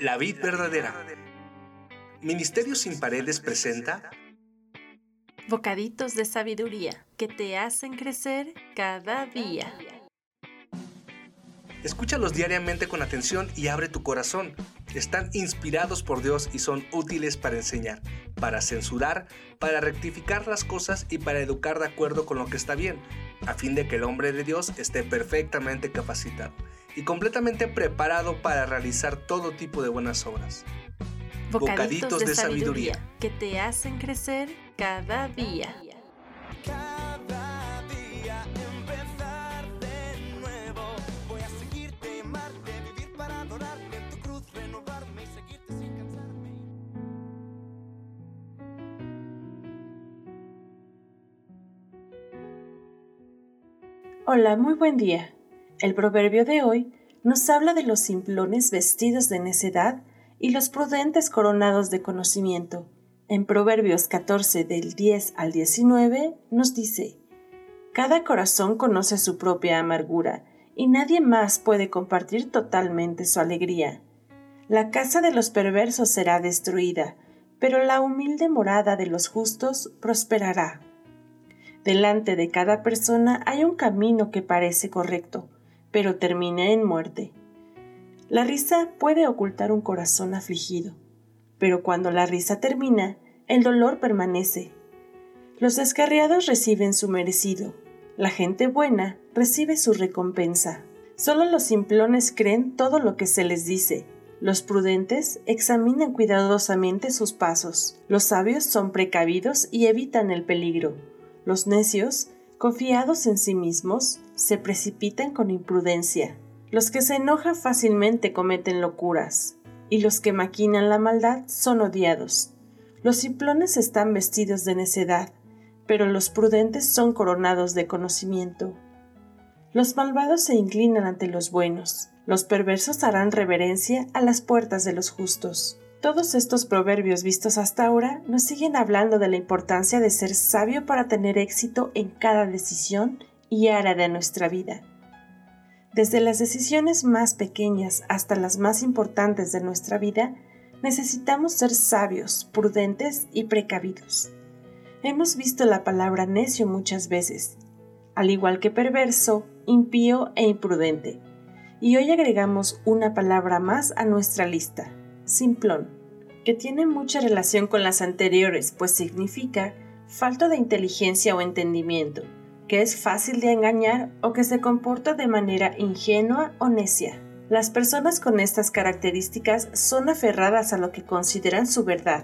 La vid verdadera. Ministerio sin paredes presenta Bocaditos de sabiduría que te hacen crecer cada día. Escúchalos diariamente con atención y abre tu corazón. Están inspirados por Dios y son útiles para enseñar, para censurar, para rectificar las cosas y para educar de acuerdo con lo que está bien, a fin de que el hombre de Dios esté perfectamente capacitado y completamente preparado para realizar todo tipo de buenas obras. Bocaditos, de, sabiduría que te hacen crecer cada día. Cada día empezar de nuevo. Voy a seguirte, amarte, vivir para adorarte en tu cruz, renovarme y seguirte sin cansarme. Hola, muy buen día. El proverbio de hoy nos habla de los simplones vestidos de necedad y los prudentes coronados de conocimiento. En Proverbios 14 del 10 al 19 nos dice, Cada corazón conoce su propia amargura, y nadie más puede compartir totalmente su alegría. La casa de los perversos será destruida, pero la humilde morada de los justos prosperará. Delante de cada persona hay un camino que parece correcto, pero termina en muerte. La risa puede ocultar un corazón afligido, pero cuando la risa termina, el dolor permanece. Los descarriados reciben su merecido, la gente buena recibe su recompensa. Solo los simplones creen todo lo que se les dice. Los prudentes examinan cuidadosamente sus pasos. Los sabios son precavidos y evitan el peligro. Los necios, confiados en sí mismos, se precipitan con imprudencia. Los que se enojan fácilmente cometen locuras, y los que maquinan la maldad son odiados. Los simplones están vestidos de necedad, pero los prudentes son coronados de conocimiento. Los malvados se inclinan ante los buenos, los perversos harán reverencia a las puertas de los justos. Todos estos proverbios vistos hasta ahora nos siguen hablando de la importancia de ser sabio para tener éxito en cada decisión y área de nuestra vida. Desde las decisiones más pequeñas hasta las más importantes de nuestra vida, necesitamos ser sabios, prudentes y precavidos. Hemos visto la palabra necio muchas veces, al igual que perverso, impío e imprudente. Y hoy agregamos una palabra más a nuestra lista, simplón, que tiene mucha relación con las anteriores, pues significa falta de inteligencia o entendimiento que es fácil de engañar o que se comporta de manera ingenua o necia. Las personas con estas características son aferradas a lo que consideran su verdad.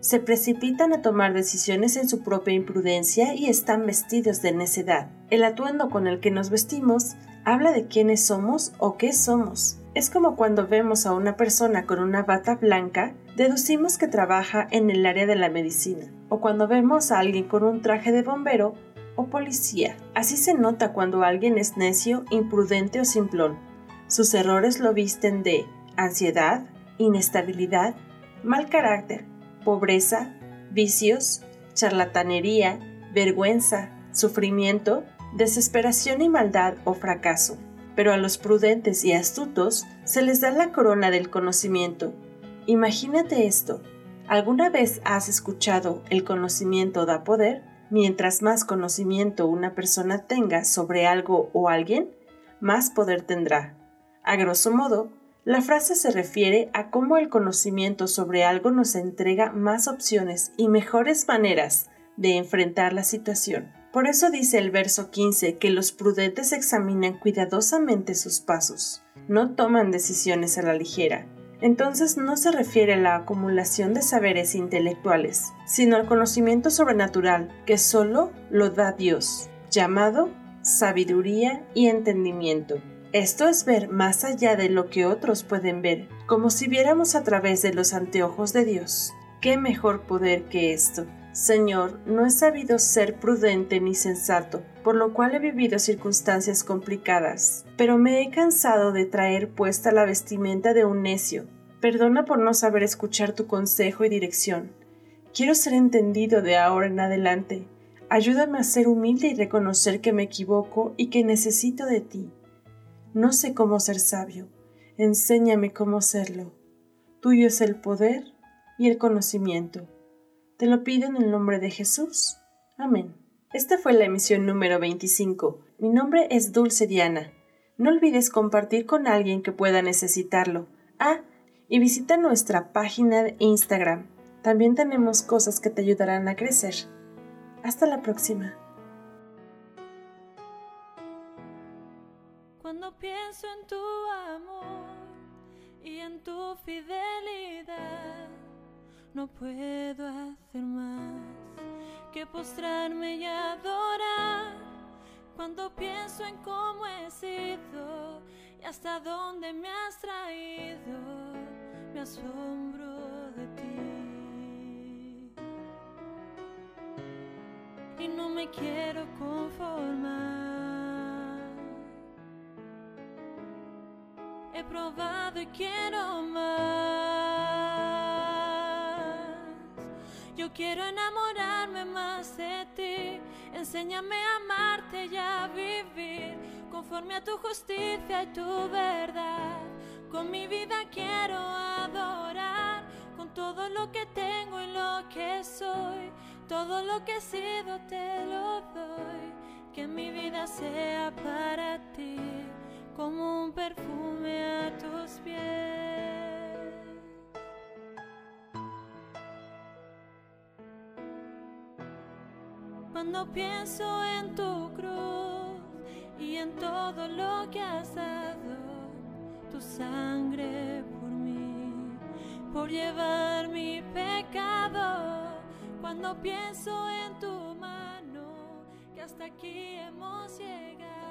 Se precipitan a tomar decisiones en su propia imprudencia y están vestidos de necedad. El atuendo con el que nos vestimos habla de quiénes somos o qué somos. Es como cuando vemos a una persona con una bata blanca, deducimos que trabaja en el área de la medicina. O cuando vemos a alguien con un traje de bombero, o policía. Así se nota cuando alguien es necio, imprudente o simplón. Sus errores lo visten de ansiedad, inestabilidad, mal carácter, pobreza, vicios, charlatanería, vergüenza, sufrimiento, desesperación y maldad o fracaso. Pero a los prudentes y astutos se les da la corona del conocimiento. Imagínate esto. ¿Alguna vez has escuchado el conocimiento da poder? Mientras más conocimiento una persona tenga sobre algo o alguien, más poder tendrá. A grosso modo, la frase se refiere a cómo el conocimiento sobre algo nos entrega más opciones y mejores maneras de enfrentar la situación. Por eso dice el verso 15 que los prudentes examinan cuidadosamente sus pasos, no toman decisiones a la ligera, entonces no se refiere a la acumulación de saberes intelectuales, sino al conocimiento sobrenatural que solo lo da Dios, llamado sabiduría y entendimiento. Esto es ver más allá de lo que otros pueden ver, como si viéramos a través de los anteojos de Dios. ¿Qué mejor poder que esto? Señor, no he sabido ser prudente ni sensato, por lo cual he vivido circunstancias complicadas, pero me he cansado de traer puesta la vestimenta de un necio. Perdona por no saber escuchar tu consejo y dirección. Quiero ser entendido de ahora en adelante. Ayúdame a ser humilde y reconocer que me equivoco y que necesito de ti. No sé cómo ser sabio. Enséñame cómo serlo. Tuyo es el poder y el conocimiento. Te lo pido en el nombre de Jesús. Amén. Esta fue la emisión número 25. Mi nombre es Dulce Diana. No olvides compartir con alguien que pueda necesitarlo. Ah, y visita nuestra página de Instagram. También tenemos cosas que te ayudarán a crecer. Hasta la próxima. Cuando pienso en tu amor y en tu fidelidad, no puedo hacer más que postrarme y adorar. Cuando pienso en cómo he sido y hasta dónde me has traído, me asombro de ti. Y no me quiero conformar. He probado y quiero más. Yo quiero enamorarme más de ti. Enséñame a amarte y a vivir conforme a tu justicia y tu verdad. Con mi vida quiero adorar, con todo lo que tengo y lo que soy. Todo lo que he sido te lo doy. Que mi vida sea para ti como un perfume a tus pies. Cuando pienso en tu cruz y en todo lo que has dado, tu sangre por mí, por llevar mi pecado. Cuando pienso en tu mano, que hasta aquí hemos llegado.